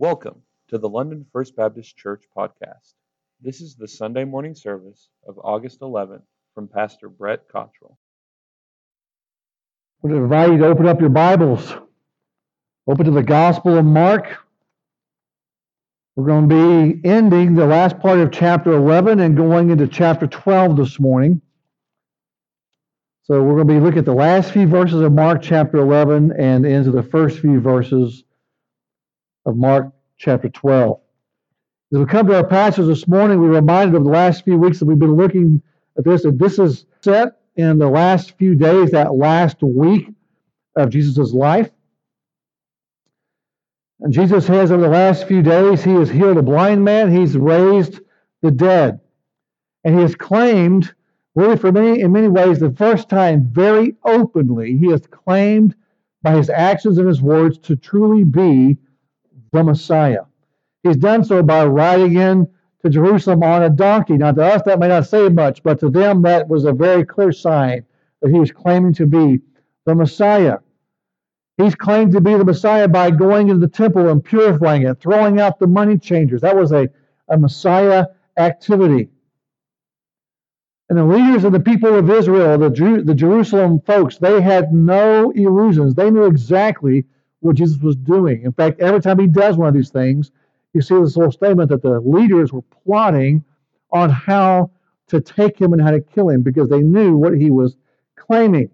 Welcome to the London First Baptist Church podcast. This is the Sunday morning service of August 11th from Pastor Brett Cottrell. I would invite you to open up your Bibles. Open to the Gospel of Mark. We're going to be ending the last part of chapter 11 and going into chapter 12 this morning. So we're going to be looking at the last few verses of Mark chapter 11 and into the first few verses of Mark chapter 12. As we come to our passage this morning, we're reminded of the last few weeks that we've been looking at this, and this is set in the last few days, that last week of Jesus' life. And Jesus has, over the last few days, he has healed a blind man, he's raised the dead. And he has claimed, really for many, in many ways, the first time very openly, he has claimed by his actions and his words to truly be the Messiah. He's done so by riding in to Jerusalem on a donkey. Now, to us, that may not say much, but to them, that was a very clear sign that he was claiming to be the Messiah. He's claimed to be the Messiah by going into the temple and purifying it, throwing out the money changers. That was a, a Messiah activity. And the leaders of the people of Israel, the, Jew, the Jerusalem folks, they had no illusions. They knew exactly what Jesus was doing. In fact, every time he does one of these things, you see this little statement that the leaders were plotting on how to take him and how to kill him because they knew what he was claiming.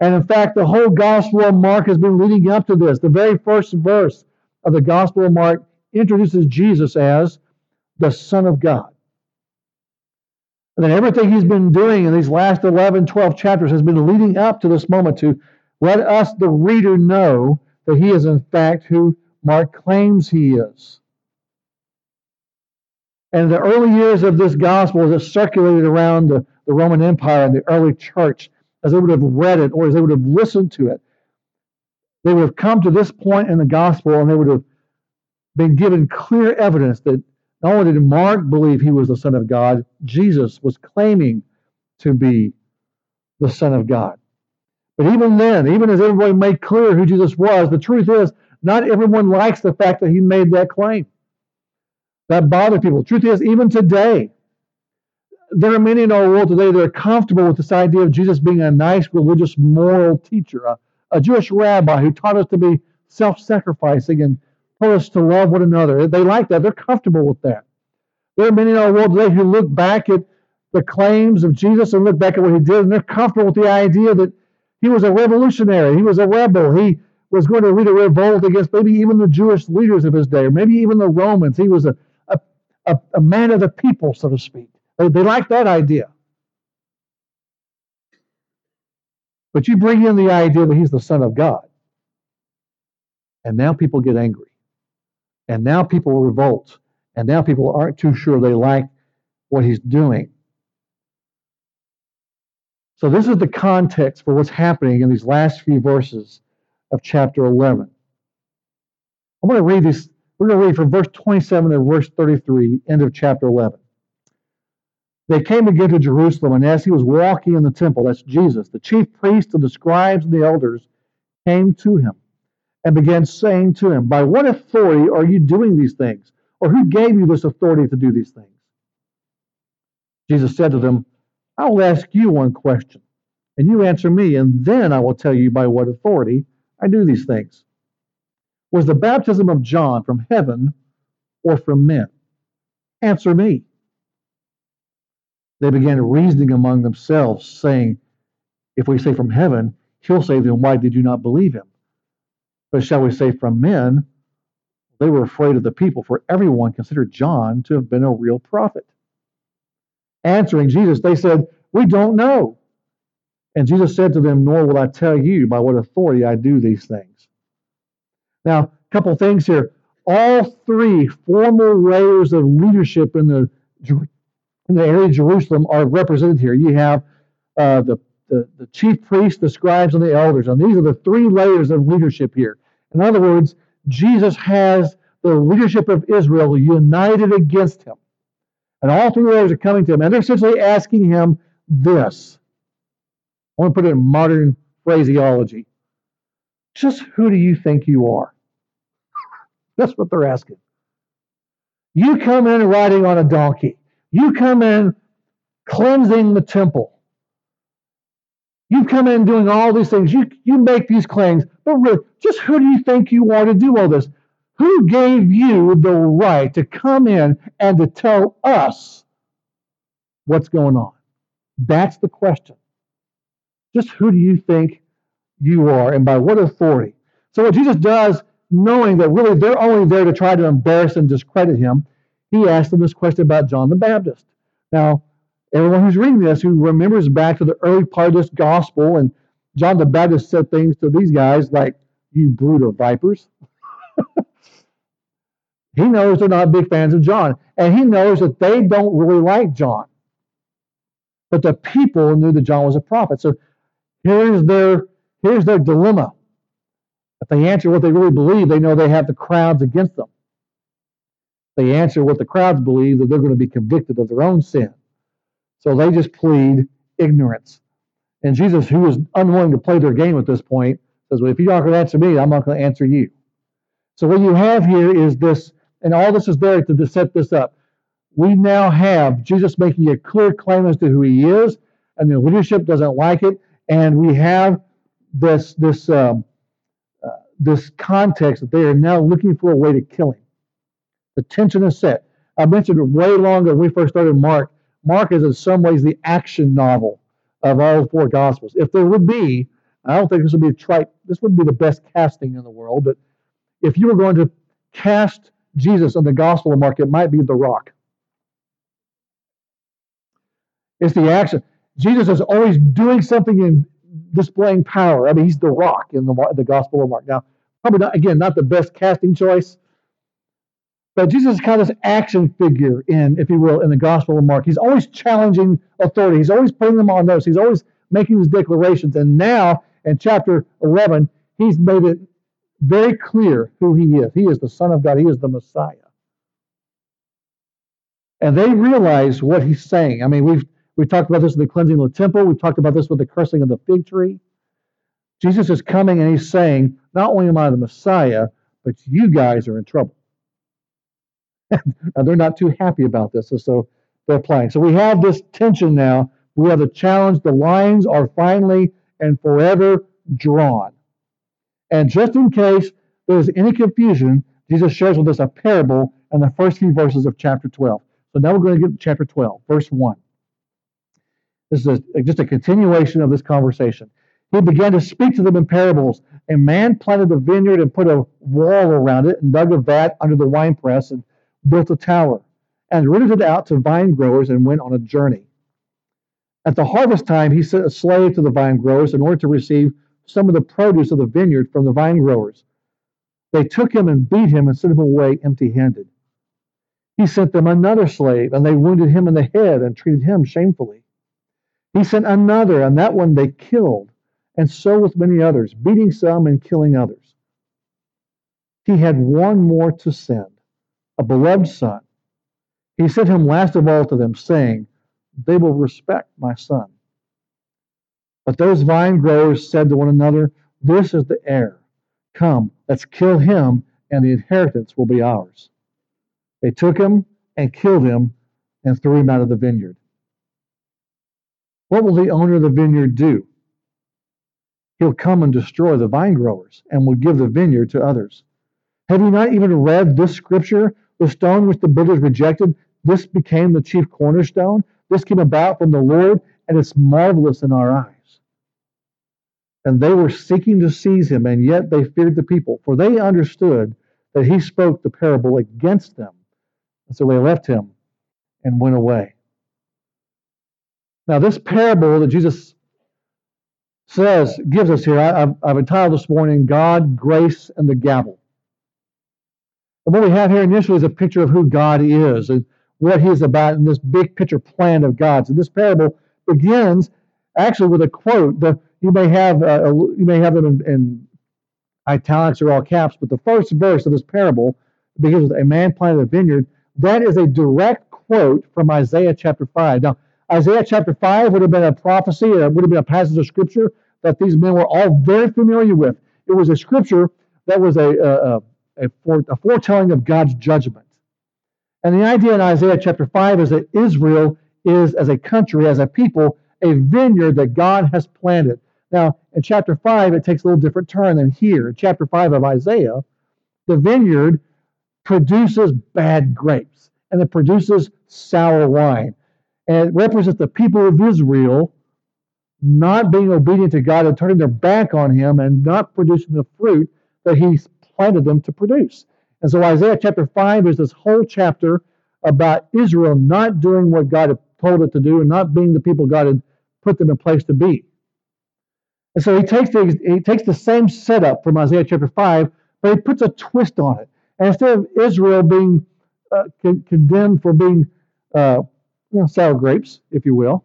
And in fact, the whole Gospel of Mark has been leading up to this. The very first verse of the Gospel of Mark introduces Jesus as the Son of God. And then everything he's been doing in these last 11, 12 chapters has been leading up to this moment to let us, the reader, know that he is in fact who Mark claims he is. And in the early years of this gospel, as it circulated around the, the Roman Empire and the early church, as they would have read it or as they would have listened to it, they would have come to this point in the gospel and they would have been given clear evidence that not only did Mark believe he was the Son of God, Jesus was claiming to be the Son of God. But even then, even as everybody made clear who Jesus was, the truth is, not everyone likes the fact that he made that claim. That bothered people. The truth is, even today, there are many in our world today that are comfortable with this idea of Jesus being a nice, religious, moral teacher, a, a Jewish rabbi who taught us to be self sacrificing and told us to love one another. They like that. They're comfortable with that. There are many in our world today who look back at the claims of Jesus and look back at what he did, and they're comfortable with the idea that he was a revolutionary. He was a rebel. He was going to lead a revolt against maybe even the Jewish leaders of his day, or maybe even the Romans. He was a, a, a, a man of the people, so to speak. They, they like that idea. But you bring in the idea that he's the Son of God. And now people get angry. And now people revolt. And now people aren't too sure they like what he's doing. So, this is the context for what's happening in these last few verses of chapter 11. I'm going to read this. We're going to read from verse 27 to verse 33, end of chapter 11. They came again to Jerusalem, and as he was walking in the temple, that's Jesus, the chief priests and the scribes and the elders came to him and began saying to him, By what authority are you doing these things? Or who gave you this authority to do these things? Jesus said to them, I will ask you one question, and you answer me, and then I will tell you by what authority I do these things. Was the baptism of John from heaven or from men? Answer me. They began reasoning among themselves, saying, If we say from heaven, he'll say, Then why did you not believe him? But shall we say from men? They were afraid of the people, for everyone considered John to have been a real prophet answering Jesus, they said, We don't know. And Jesus said to them, Nor will I tell you by what authority I do these things. Now, a couple things here. All three formal layers of leadership in the, in the area of Jerusalem are represented here. You have uh, the, the, the chief priests, the scribes, and the elders. And these are the three layers of leadership here. In other words, Jesus has the leadership of Israel united against him. And all three layers are coming to him. And they're essentially asking him this. I want to put it in modern phraseology. Just who do you think you are? That's what they're asking. You come in riding on a donkey. You come in cleansing the temple. You come in doing all these things. You, you make these claims, but really, just who do you think you are to do all this? Who gave you the right to come in and to tell us what's going on? That's the question. Just who do you think you are and by what authority? So, what Jesus does, knowing that really they're only there to try to embarrass and discredit him, he asks them this question about John the Baptist. Now, everyone who's reading this, who remembers back to the early part of this gospel, and John the Baptist said things to these guys like, You brood of vipers. He knows they're not big fans of John, and he knows that they don't really like John. But the people knew that John was a prophet. So here's their here's their dilemma. If they answer what they really believe, they know they have the crowds against them. If they answer what the crowds believe, that they're going to be convicted of their own sin. So they just plead ignorance. And Jesus, who was unwilling to play their game at this point, says, Well, if you're not going to answer me, I'm not going to answer you. So what you have here is this, and all this is there to set this up. We now have Jesus making a clear claim as to who he is, and the leadership doesn't like it, and we have this this um, uh, this context that they are now looking for a way to kill him. The tension is set. I mentioned it way longer when we first started Mark Mark is in some ways the action novel of all four Gospels. If there would be, I don't think this would be a trite, this would be the best casting in the world, but if you were going to cast Jesus in the Gospel of Mark, it might be the rock. It's the action. Jesus is always doing something and displaying power. I mean, he's the rock in the, the Gospel of Mark. Now, probably not, again, not the best casting choice, but Jesus is kind of this action figure in, if you will, in the Gospel of Mark. He's always challenging authority. He's always putting them on notice. He's always making these declarations. And now in chapter 11, he's made it very clear who he is. He is the Son of God. He is the Messiah. And they realize what he's saying. I mean, we've we talked about this in the cleansing of the temple. We've talked about this with the cursing of the fig tree. Jesus is coming and he's saying, not only am I the Messiah, but you guys are in trouble. and they're not too happy about this, and so they're playing. So we have this tension now. We have the challenge. The lines are finally and forever drawn. And just in case there's any confusion, Jesus shares with us a parable in the first few verses of chapter 12. So now we're going to get to chapter 12, verse 1. This is a, just a continuation of this conversation. He began to speak to them in parables. A man planted a vineyard and put a wall around it and dug a vat under the winepress and built a tower and rented it out to vine growers and went on a journey. At the harvest time, he sent a slave to the vine growers in order to receive some of the produce of the vineyard from the vine growers. They took him and beat him and sent him away empty handed. He sent them another slave, and they wounded him in the head and treated him shamefully. He sent another, and that one they killed, and so with many others, beating some and killing others. He had one more to send a beloved son. He sent him last of all to them, saying, They will respect my son. But those vine growers said to one another, This is the heir. Come, let's kill him, and the inheritance will be ours. They took him and killed him and threw him out of the vineyard. What will the owner of the vineyard do? He'll come and destroy the vine growers and will give the vineyard to others. Have you not even read this scripture? The stone which the builders rejected, this became the chief cornerstone. This came about from the Lord, and it's marvelous in our eyes. And they were seeking to seize him, and yet they feared the people, for they understood that he spoke the parable against them. And so they left him and went away. Now, this parable that Jesus says, gives us here, I, have I've entitled this morning, God, Grace, and the Gavel. And what we have here initially is a picture of who God is and what He is about in this big picture plan of God. So this parable begins actually with a quote. The, you may have uh, you may have them in, in italics or all caps, but the first verse of this parable begins with a man planted a vineyard. That is a direct quote from Isaiah chapter five. Now, Isaiah chapter five would have been a prophecy, it would have been a passage of scripture that these men were all very familiar with. It was a scripture that was a, a, a a, fore, a foretelling of God's judgment. And the idea in Isaiah chapter 5 is that Israel is, as a country, as a people, a vineyard that God has planted. Now, in chapter 5, it takes a little different turn than here. In chapter 5 of Isaiah, the vineyard produces bad grapes and it produces sour wine. And it represents the people of Israel not being obedient to God and turning their back on Him and not producing the fruit that He planted them to produce. And so Isaiah chapter 5 is this whole chapter about Israel not doing what God had told it to do and not being the people God had put them in place to be. And so he takes the he takes the same setup from Isaiah chapter 5, but he puts a twist on it. And instead of Israel being uh, con- condemned for being uh, you know, sour grapes, if you will,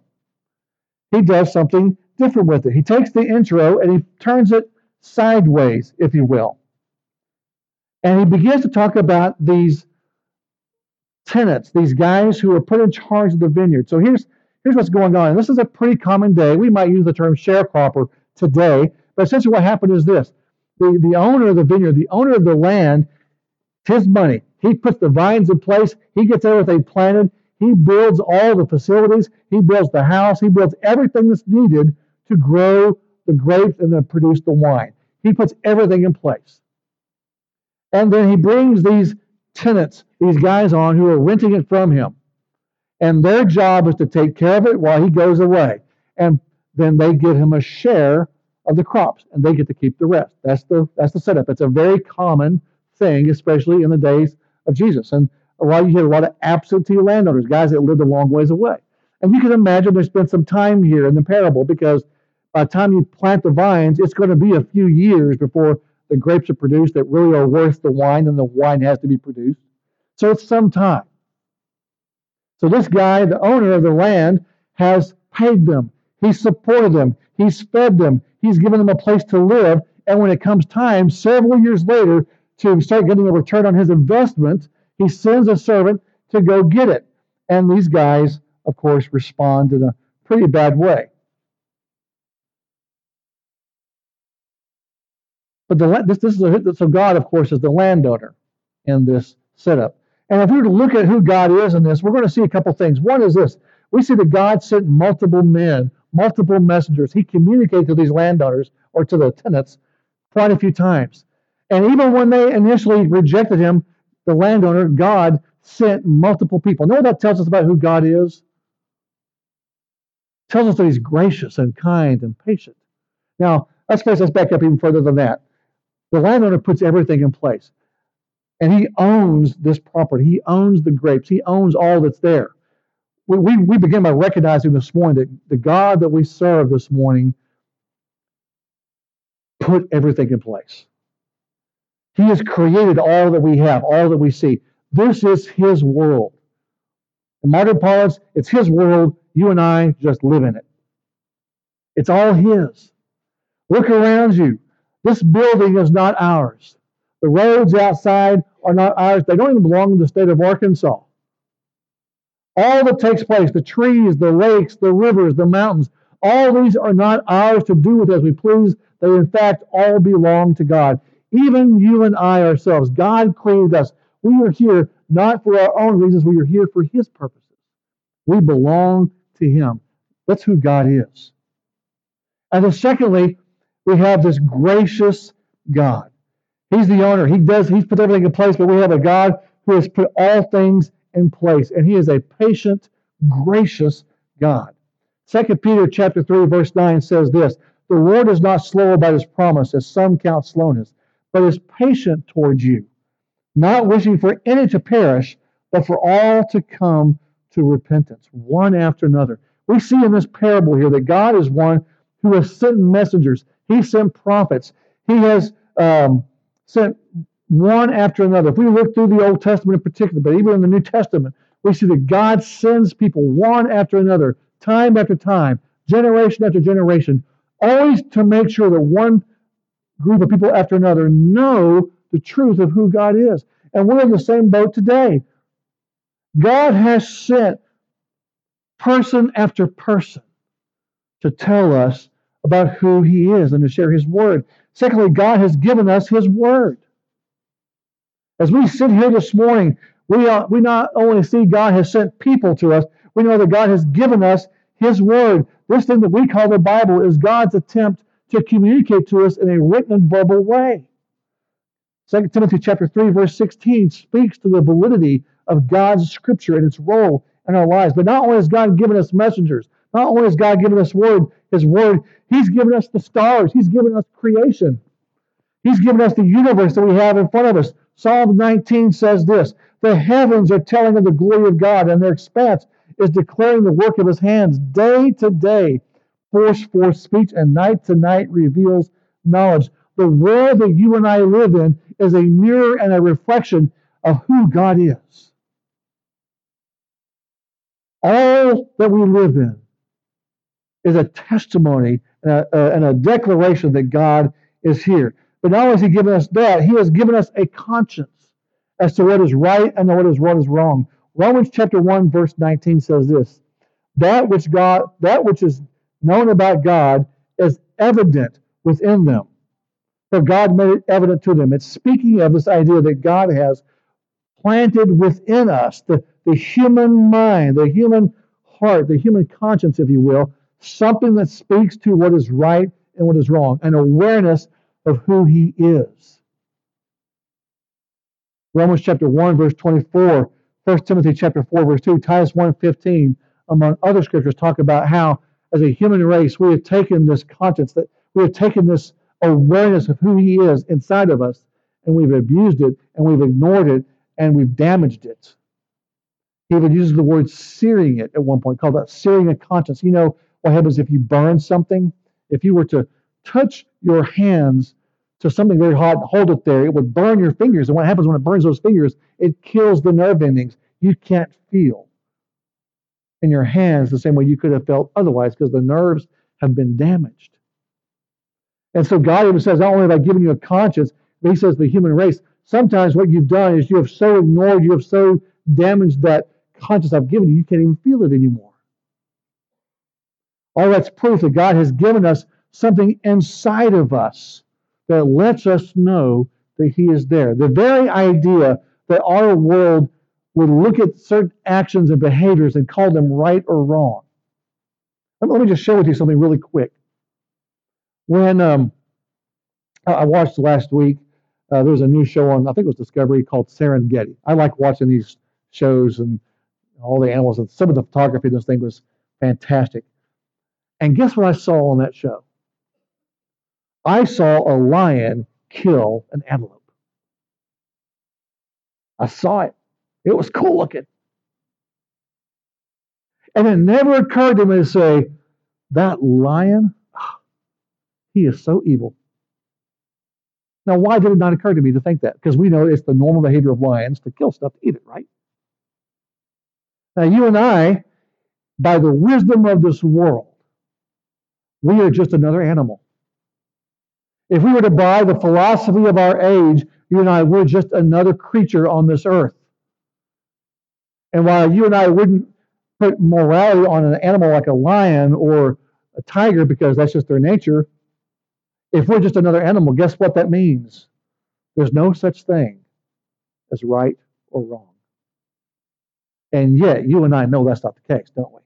he does something different with it. He takes the intro and he turns it sideways, if you will. And he begins to talk about these tenants, these guys who are put in charge of the vineyard. So here's here's what's going on. And this is a pretty common day. We might use the term sharecropper today, but essentially what happened is this. The, the owner of the vineyard, the owner of the land, his money. He puts the vines in place. He gets everything planted. He builds all the facilities. He builds the house. He builds everything that's needed to grow the grapes and then produce the wine. He puts everything in place. And then he brings these tenants, these guys on who are renting it from him. And their job is to take care of it while he goes away. And then they give him a share of the crops and they get to keep the rest. That's the that's the setup. It's a very common thing, especially in the days of Jesus. And a lot you had a lot of absentee landowners, guys that lived a long ways away. And you can imagine there's been some time here in the parable because by the time you plant the vines, it's going to be a few years before the grapes are produced that really are worth the wine, and the wine has to be produced. So it's some time. So this guy, the owner of the land, has paid them. He's supported them. He's fed them. He's given them a place to live. And when it comes time, several years later, to start getting a return on his investment, he sends a servant to go get it. And these guys, of course, respond in a pretty bad way. But the, this, this is a, hit so God, of course, is the landowner in this setup. And if we were to look at who God is in this, we're going to see a couple things. One is this we see that God sent multiple men, multiple messengers. He communicated to these landowners or to the tenants quite a few times. And even when they initially rejected him, the landowner, God sent multiple people. Know what that tells us about who God is? It tells us that he's gracious and kind and patient. Now, let's face let's back up even further than that. The landowner puts everything in place. And he owns this property. He owns the grapes. He owns all that's there. We, we, we begin by recognizing this morning that the God that we serve this morning put everything in place. He has created all that we have, all that we see. This is His world. In modern parlance, it's His world. You and I just live in it. It's all His. Look around you. This building is not ours. The roads outside are not ours. They don't even belong to the state of Arkansas. All that takes place, the trees, the lakes, the rivers, the mountains, all these are not ours to do with as we please. They, in fact, all belong to God. Even you and I ourselves, God created us. We are here not for our own reasons, we are here for His purposes. We belong to Him. That's who God is. And then, secondly, we have this gracious God. He's the owner. He does, He's put everything in place, but we have a God who has put all things in place. And He is a patient, gracious God. 2 Peter chapter 3, verse 9 says this The Lord is not slow about his promise, as some count slowness, but is patient towards you, not wishing for any to perish, but for all to come to repentance, one after another. We see in this parable here that God is one who has sent messengers. He sent prophets. He has um, sent one after another. If we look through the Old Testament in particular, but even in the New Testament, we see that God sends people one after another, time after time, generation after generation, always to make sure that one group of people after another know the truth of who God is. And we're in the same boat today. God has sent person after person to tell us about who He is and to share His word. Secondly, God has given us His word. As we sit here this morning, we, are, we not only see God has sent people to us, we know that God has given us His Word. This thing that we call the Bible is God's attempt to communicate to us in a written and verbal way. 2 Timothy chapter 3, verse 16 speaks to the validity of God's scripture and its role in our lives. But not only has God given us messengers, not only has God given us word, his word, He's given us the stars, He's given us creation. He's given us the universe that we have in front of us. Psalm 19 says this The heavens are telling of the glory of God, and their expanse is declaring the work of his hands. Day to day force forth speech, and night to night reveals knowledge. The world that you and I live in is a mirror and a reflection of who God is. All that we live in is a testimony and a, uh, and a declaration that God is here. But not only has He given us that, He has given us a conscience as to what is right and what is what is wrong. Romans chapter 1, verse 19 says this that which God that which is known about God is evident within them. For God made it evident to them. It's speaking of this idea that God has planted within us the, the human mind, the human heart, the human conscience, if you will, something that speaks to what is right and what is wrong, an awareness of who He is. Romans chapter 1, verse 24, 1 Timothy chapter 4, verse 2, Titus 1, 15, among other scriptures, talk about how, as a human race, we have taken this conscience, that we have taken this awareness of who He is inside of us, and we've abused it, and we've ignored it, and we've damaged it. He even uses the word searing it at one point, called that searing a conscience. You know what happens if you burn something? If you were to touch your hands to something very hot hold it there, it would burn your fingers. And what happens when it burns those fingers? It kills the nerve endings. You can't feel in your hands the same way you could have felt otherwise because the nerves have been damaged. And so God even says, not only have I given you a conscience, but He says the human race, sometimes what you've done is you have so ignored, you have so damaged that conscience I've given you, you can't even feel it anymore. All that's proof that God has given us something inside of us that lets us know that He is there. The very idea that our world would look at certain actions and behaviors and call them right or wrong. Let me just share with you something really quick. When um, I watched last week, uh, there was a new show on, I think it was Discovery, called Serengeti. I like watching these shows and all the animals, and some of the photography in this thing was fantastic. And guess what I saw on that show? I saw a lion kill an antelope. I saw it. It was cool looking. And it never occurred to me to say, that lion, he is so evil. Now, why did it not occur to me to think that? Because we know it's the normal behavior of lions to kill stuff to eat it, right? Now, you and I, by the wisdom of this world, we are just another animal. If we were to buy the philosophy of our age, you and I, we're just another creature on this earth. And while you and I wouldn't put morality on an animal like a lion or a tiger because that's just their nature, if we're just another animal, guess what that means? There's no such thing as right or wrong. And yet, you and I know that's not the case, don't we?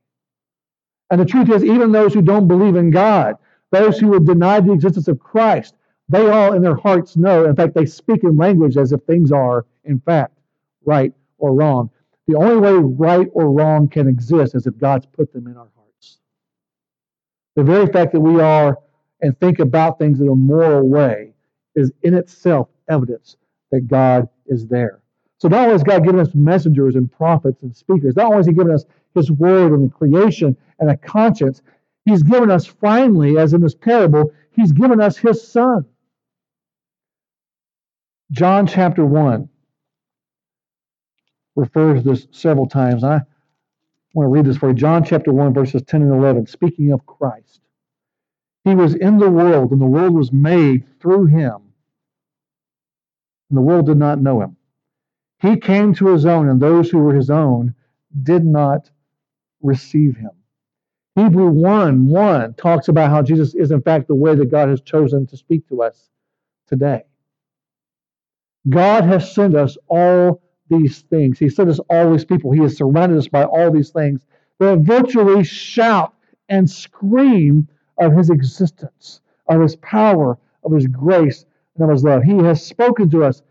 And the truth is, even those who don't believe in God, those who would deny the existence of Christ, they all in their hearts know. In fact, they speak in language as if things are, in fact, right or wrong. The only way right or wrong can exist is if God's put them in our hearts. The very fact that we are and think about things in a moral way is in itself evidence that God is there. So not only has God given us messengers and prophets and speakers, not only has He given us His word and the creation and a conscience, He's given us finally, as in this parable, He's given us His Son. John chapter 1 refers to this several times. I want to read this for you. John chapter 1, verses 10 and 11, speaking of Christ. He was in the world, and the world was made through him. And the world did not know him. He came to his own, and those who were his own did not receive him. Hebrew 1 1 talks about how Jesus is, in fact, the way that God has chosen to speak to us today. God has sent us all these things. He sent us all these people. He has surrounded us by all these things that virtually shout and scream of his existence, of his power, of his grace, and of his love. He has spoken to us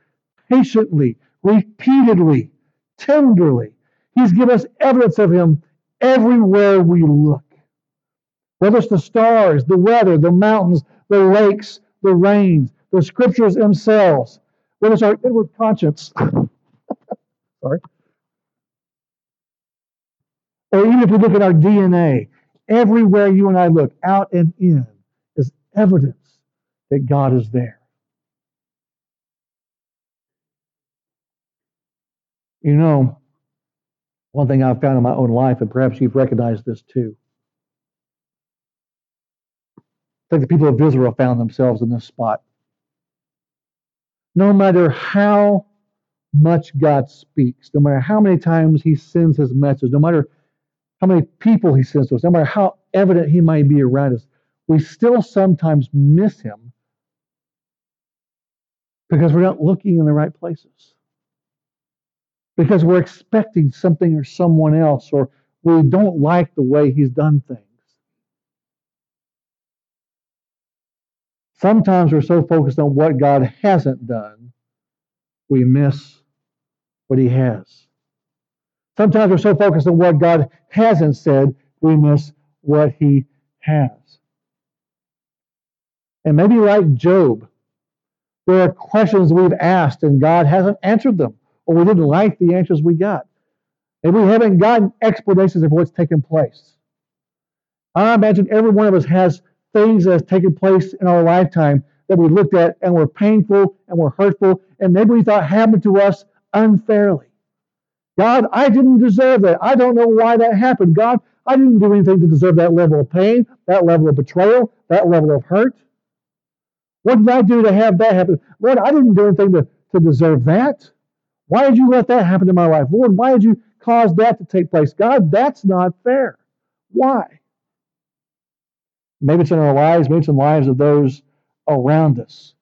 patiently, repeatedly, tenderly. He's given us evidence of him everywhere we look. Whether it's the stars, the weather, the mountains, the lakes, the rains, the scriptures themselves, whether it's our inward conscience, sorry, or even if we look at our DNA, everywhere you and I look, out and in, is evidence that God is there. You know, one thing I've found in my own life, and perhaps you've recognized this too. I think the people of Israel found themselves in this spot. No matter how much God speaks, no matter how many times He sends His message, no matter how many people He sends to us, no matter how evident He might be around us, we still sometimes miss Him because we're not looking in the right places. Because we're expecting something or someone else, or we don't like the way He's done things. Sometimes we're so focused on what God hasn't done, we miss what He has. Sometimes we're so focused on what God hasn't said, we miss what He has. And maybe like Job, there are questions we've asked and God hasn't answered them, or we didn't like the answers we got. Maybe we haven't gotten explanations of what's taken place. I imagine every one of us has things that have taken place in our lifetime that we looked at and were painful and were hurtful, and maybe we thought happened to us unfairly. God, I didn't deserve that. I don't know why that happened. God, I didn't do anything to deserve that level of pain, that level of betrayal, that level of hurt. What did I do to have that happen? Lord, I didn't do anything to, to deserve that. Why did you let that happen in my life? Lord, why did you cause that to take place? God, that's not fair. Why? Maybe it's in our lives, maybe it's in the lives of those around us.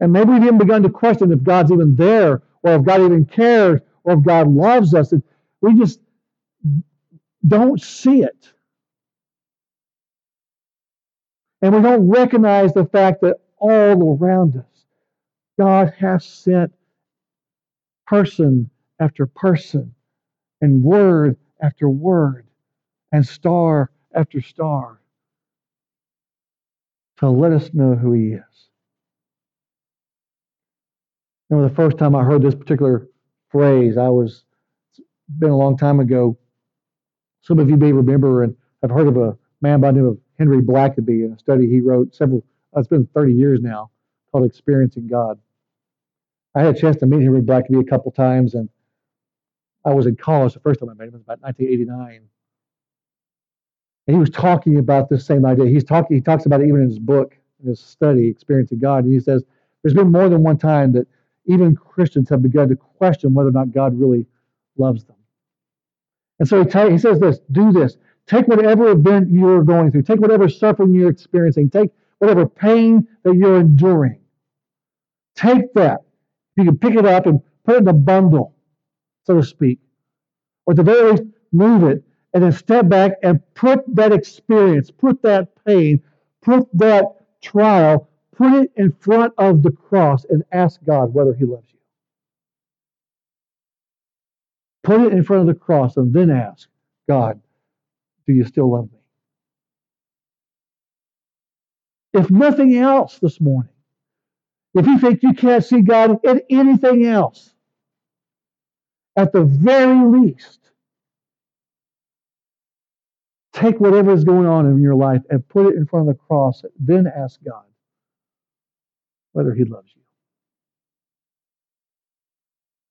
And maybe we've even begun to question if God's even there, or if God even cares, or if God loves us. We just don't see it. And we don't recognize the fact that all around us, God has sent person after person, and word after word, and star after star to let us know who He is. Remember the first time I heard this particular phrase, I was, been a long time ago. Some of you may remember, and I've heard of a man by the name of Henry Blackaby in a study he wrote several, uh, it's been 30 years now, called Experiencing God. I had a chance to meet Henry Blackaby a couple times, and I was in college the first time I met him, it was about 1989. And he was talking about this same idea. He's talking, he talks about it even in his book, in his study, Experiencing God. And he says, there's been more than one time that even Christians have begun to question whether or not God really loves them. And so he, t- he says this do this. Take whatever event you're going through, take whatever suffering you're experiencing, take whatever pain that you're enduring. Take that. You can pick it up and put it in a bundle, so to speak. Or at the very least, move it and then step back and put that experience, put that pain, put that trial, put it in front of the cross and ask God whether He loves you. Put it in front of the cross and then ask God, do you still love me? If nothing else this morning, if you think you can't see God in anything else, at the very least, Take whatever is going on in your life and put it in front of the cross. Then ask God whether He loves you.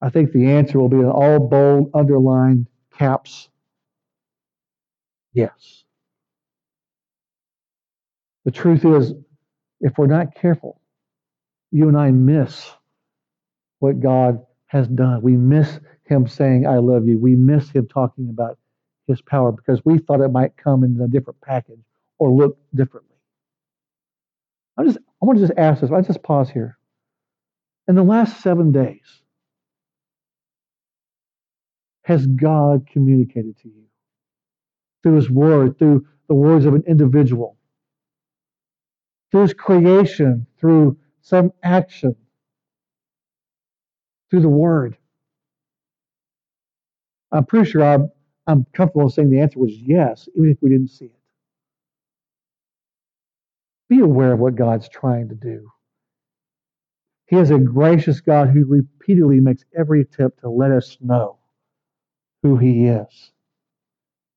I think the answer will be in all bold, underlined caps yes. The truth is, if we're not careful, you and I miss what God has done. We miss Him saying, I love you. We miss Him talking about his power because we thought it might come in a different package or look differently. I just I want to just ask this. I just pause here. In the last seven days, has God communicated to you through His Word, through the words of an individual, through His creation, through some action, through the Word? I'm pretty sure I'm, I'm comfortable saying the answer was yes, even if we didn't see it. Be aware of what God's trying to do. He is a gracious God who repeatedly makes every attempt to let us know who He is.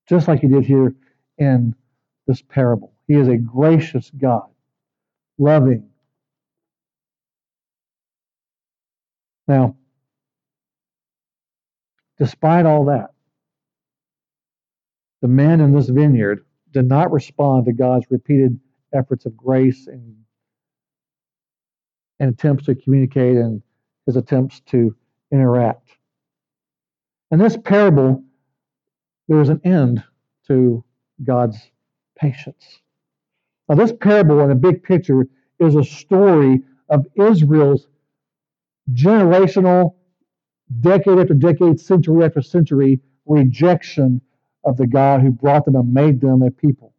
Just like He did here in this parable. He is a gracious God, loving. Now, despite all that, the men in this vineyard did not respond to God's repeated efforts of grace and, and attempts to communicate and his attempts to interact. In this parable, there is an end to God's patience. Now, this parable in the big picture is a story of Israel's generational, decade after decade, century after century rejection of the God who brought them and made them a people.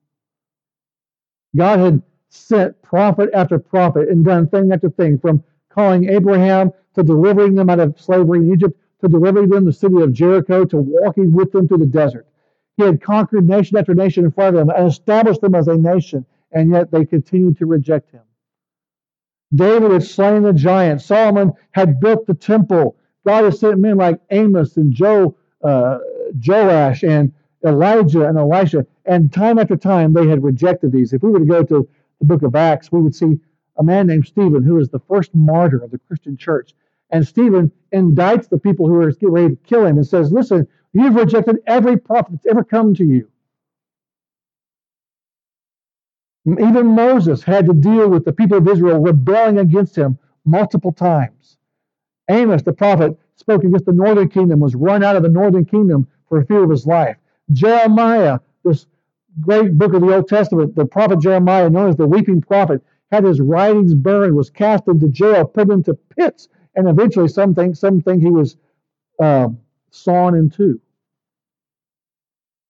God had sent prophet after prophet and done thing after thing, from calling Abraham to delivering them out of slavery in Egypt to delivering them the city of Jericho to walking with them through the desert. He had conquered nation after nation in front of them and established them as a nation, and yet they continued to reject him. David had slain the giant. Solomon had built the temple. God has sent men like Amos and Joe, uh, Joash and Elijah and Elisha, and time after time they had rejected these. If we were to go to the book of Acts, we would see a man named Stephen, who is the first martyr of the Christian church. And Stephen indicts the people who are getting ready to kill him and says, Listen, you've rejected every prophet that's ever come to you. Even Moses had to deal with the people of Israel rebelling against him multiple times. Amos, the prophet, spoke against the northern kingdom, was run out of the northern kingdom for fear of his life. Jeremiah, this great book of the Old Testament, the prophet Jeremiah, known as the weeping prophet, had his writings burned, was cast into jail, put into pits, and eventually some think, some think he was uh, sawn in two.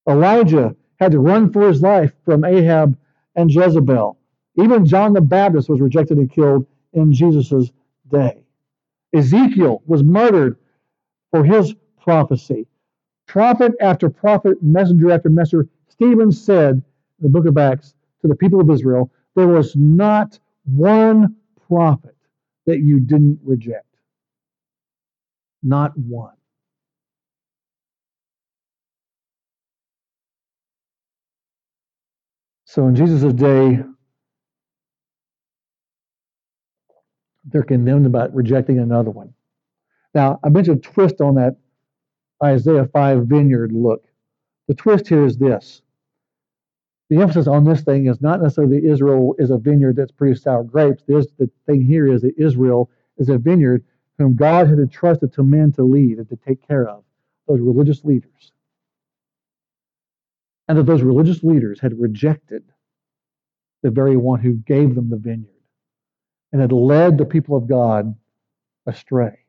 Elijah had to run for his life from Ahab and Jezebel. Even John the Baptist was rejected and killed in Jesus' day. Ezekiel was murdered for his prophecy. Prophet after prophet, messenger after messenger, Stephen said in the book of Acts to the people of Israel, there was not one prophet that you didn't reject. Not one. So in Jesus' day, they're condemned about rejecting another one. Now, I mentioned a twist on that Isaiah 5 vineyard look. The twist here is this. The emphasis on this thing is not necessarily that Israel is a vineyard that's produced sour grapes. The thing here is that Israel is a vineyard whom God had entrusted to men to lead and to take care of, those religious leaders. And that those religious leaders had rejected the very one who gave them the vineyard and had led the people of God astray.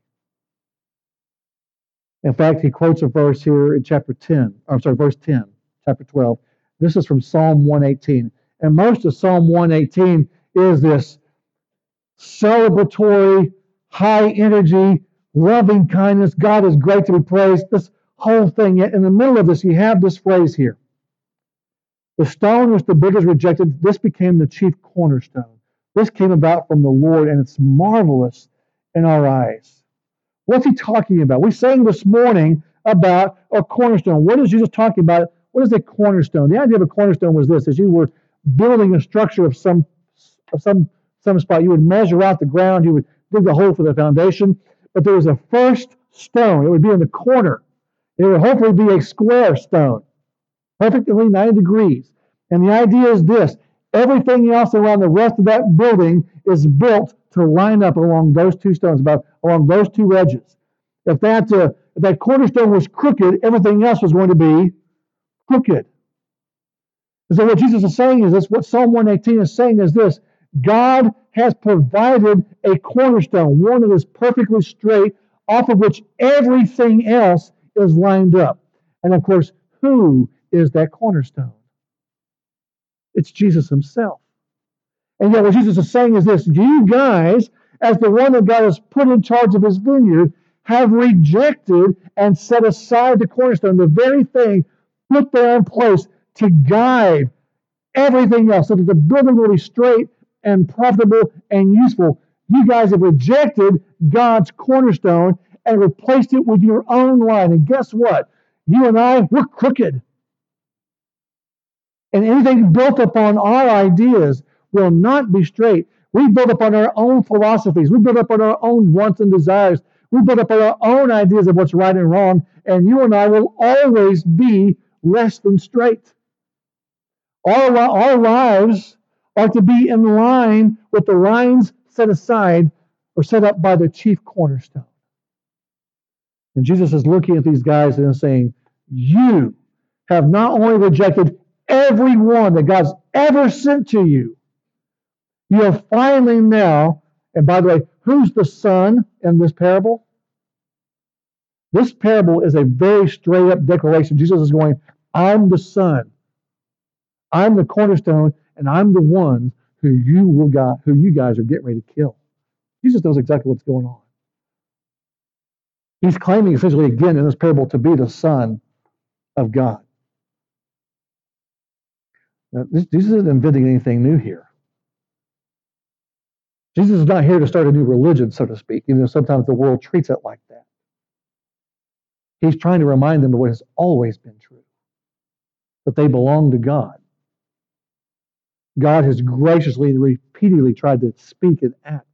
In fact, he quotes a verse here in chapter 10, I'm sorry, verse 10, chapter 12. This is from Psalm 118. And most of Psalm 118 is this celebratory, high energy, loving kindness. God is great to be praised. This whole thing. Yet in the middle of this, you have this phrase here. The stone which the builders rejected, this became the chief cornerstone. This came about from the Lord, and it's marvelous in our eyes. What's he talking about? We sang this morning about a cornerstone. What is Jesus talking about? What is a cornerstone? The idea of a cornerstone was this: as you were building a structure of some of some some spot, you would measure out the ground, you would dig the hole for the foundation, but there was a first stone. It would be in the corner. It would hopefully be a square stone, perfectly 90 degrees. And the idea is this everything else around the rest of that building is built to line up along those two stones, about along those two edges. If that, uh, if that cornerstone was crooked, everything else was going to be crooked. so what Jesus is saying is this, what Psalm 118 is saying is this, God has provided a cornerstone, one that is perfectly straight, off of which everything else is lined up. And of course, who is that cornerstone? It's Jesus himself. And yet, what Jesus is saying is this you guys, as the one that God has put in charge of his vineyard, have rejected and set aside the cornerstone, the very thing put there in place to guide everything else so that the building will be straight and profitable and useful. You guys have rejected God's cornerstone and replaced it with your own line. And guess what? You and I, we're crooked. And anything built upon our ideas will not be straight. We build upon our own philosophies. We build up on our own wants and desires. We build up on our own ideas of what's right and wrong. And you and I will always be less than straight. Our, our lives are to be in line with the lines set aside or set up by the chief cornerstone. And Jesus is looking at these guys and saying, You have not only rejected everyone that God's ever sent to you, You're finally now, and by the way, who's the son in this parable? This parable is a very straight up declaration. Jesus is going, I'm the son. I'm the cornerstone, and I'm the one who you will got, who you guys are getting ready to kill. Jesus knows exactly what's going on. He's claiming essentially again in this parable to be the Son of God. Now, this, Jesus isn't inventing anything new here. Jesus is not here to start a new religion, so to speak, even though sometimes the world treats it like that. He's trying to remind them of what has always been true that they belong to God. God has graciously and repeatedly tried to speak and act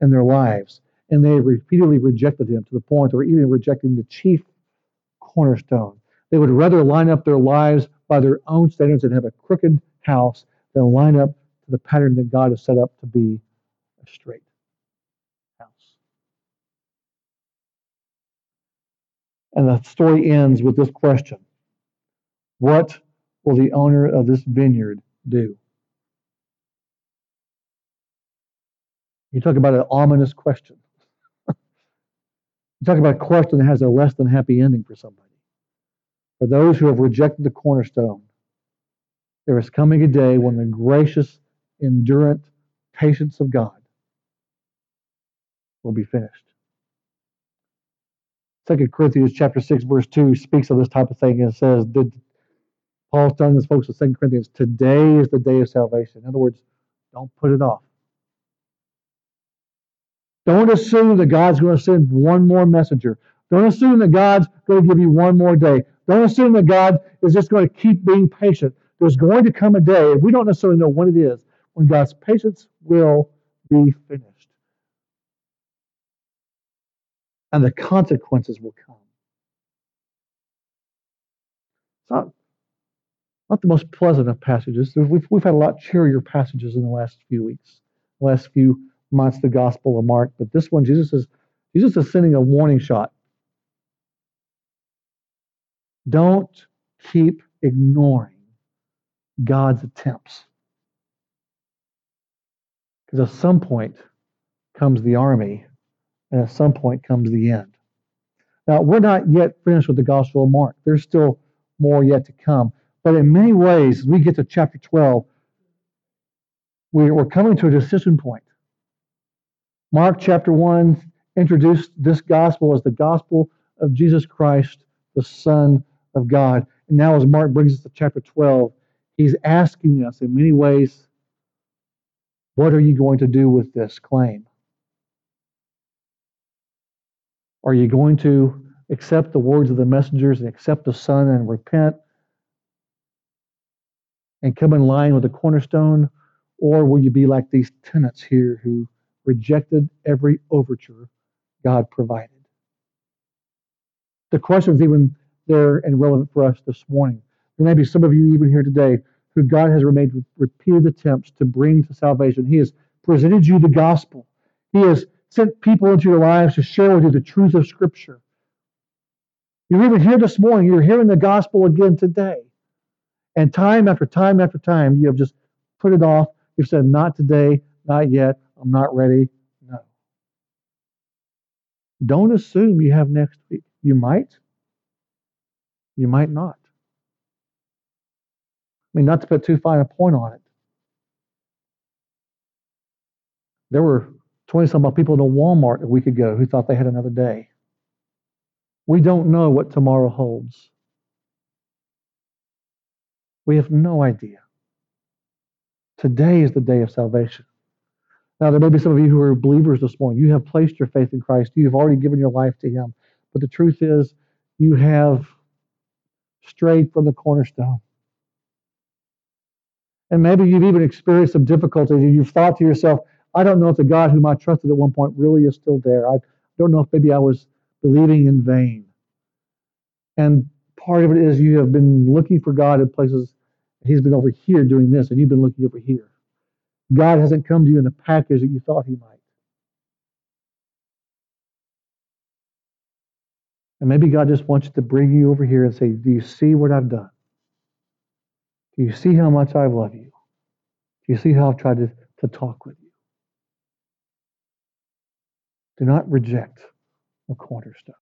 in their lives, and they have repeatedly rejected him to the point where even rejecting the chief cornerstone. They would rather line up their lives by their own standards and have a crooked house than line up to the pattern that God has set up to be a straight house. And the story ends with this question What will the owner of this vineyard do? You talk about an ominous question. you talk about a question that has a less than happy ending for somebody. For those who have rejected the cornerstone, there is coming a day when the gracious, endurant patience of God will be finished. Second Corinthians chapter 6, verse 2 speaks of this type of thing and says, Did Paul's telling his folks in Second Corinthians, today is the day of salvation. In other words, don't put it off. Don't assume that God's going to send one more messenger. Don't assume that God's going to give you one more day. Don't assume that God is just going to keep being patient. There's going to come a day, we don't necessarily know when it is, when God's patience will be finished. And the consequences will come. It's not, not the most pleasant of passages. We've, we've had a lot cheerier passages in the last few weeks, last few months, the Gospel of Mark. But this one, Jesus is Jesus is sending a warning shot don't keep ignoring God's attempts. Because at some point comes the army, and at some point comes the end. Now, we're not yet finished with the Gospel of Mark. There's still more yet to come. But in many ways, as we get to chapter 12, we're coming to a decision point. Mark chapter 1 introduced this gospel as the gospel of Jesus Christ, the Son of God. And now, as Mark brings us to chapter 12, he's asking us in many ways, what are you going to do with this claim? Are you going to accept the words of the messengers and accept the Son and repent and come in line with the cornerstone? Or will you be like these tenants here who rejected every overture God provided? The question is even there and relevant for us this morning. There may be some of you even here today who God has made repeated attempts to bring to salvation. He has presented you the gospel. He has sent people into your lives to share with you the truth of Scripture. You're even here this morning. You're hearing the gospel again today. And time after time after time, you have just put it off. You've said, Not today, not yet, I'm not ready. No. Don't assume you have next week. You might, you might not. I mean, not to put too fine a point on it. There were 20 some people in a Walmart a week ago who thought they had another day. We don't know what tomorrow holds. We have no idea. Today is the day of salvation. Now, there may be some of you who are believers this morning. You have placed your faith in Christ. You have already given your life to Him. But the truth is, you have strayed from the cornerstone. And maybe you've even experienced some difficulties and you've thought to yourself, I don't know if the God whom I trusted at one point really is still there. I don't know if maybe I was believing in vain. And part of it is you have been looking for God in places, He's been over here doing this, and you've been looking over here. God hasn't come to you in the package that you thought He might. And maybe God just wants to bring you over here and say, Do you see what I've done? Do you see how much I love you? Do you see how I've tried to, to talk with you? Do not reject the cornerstone.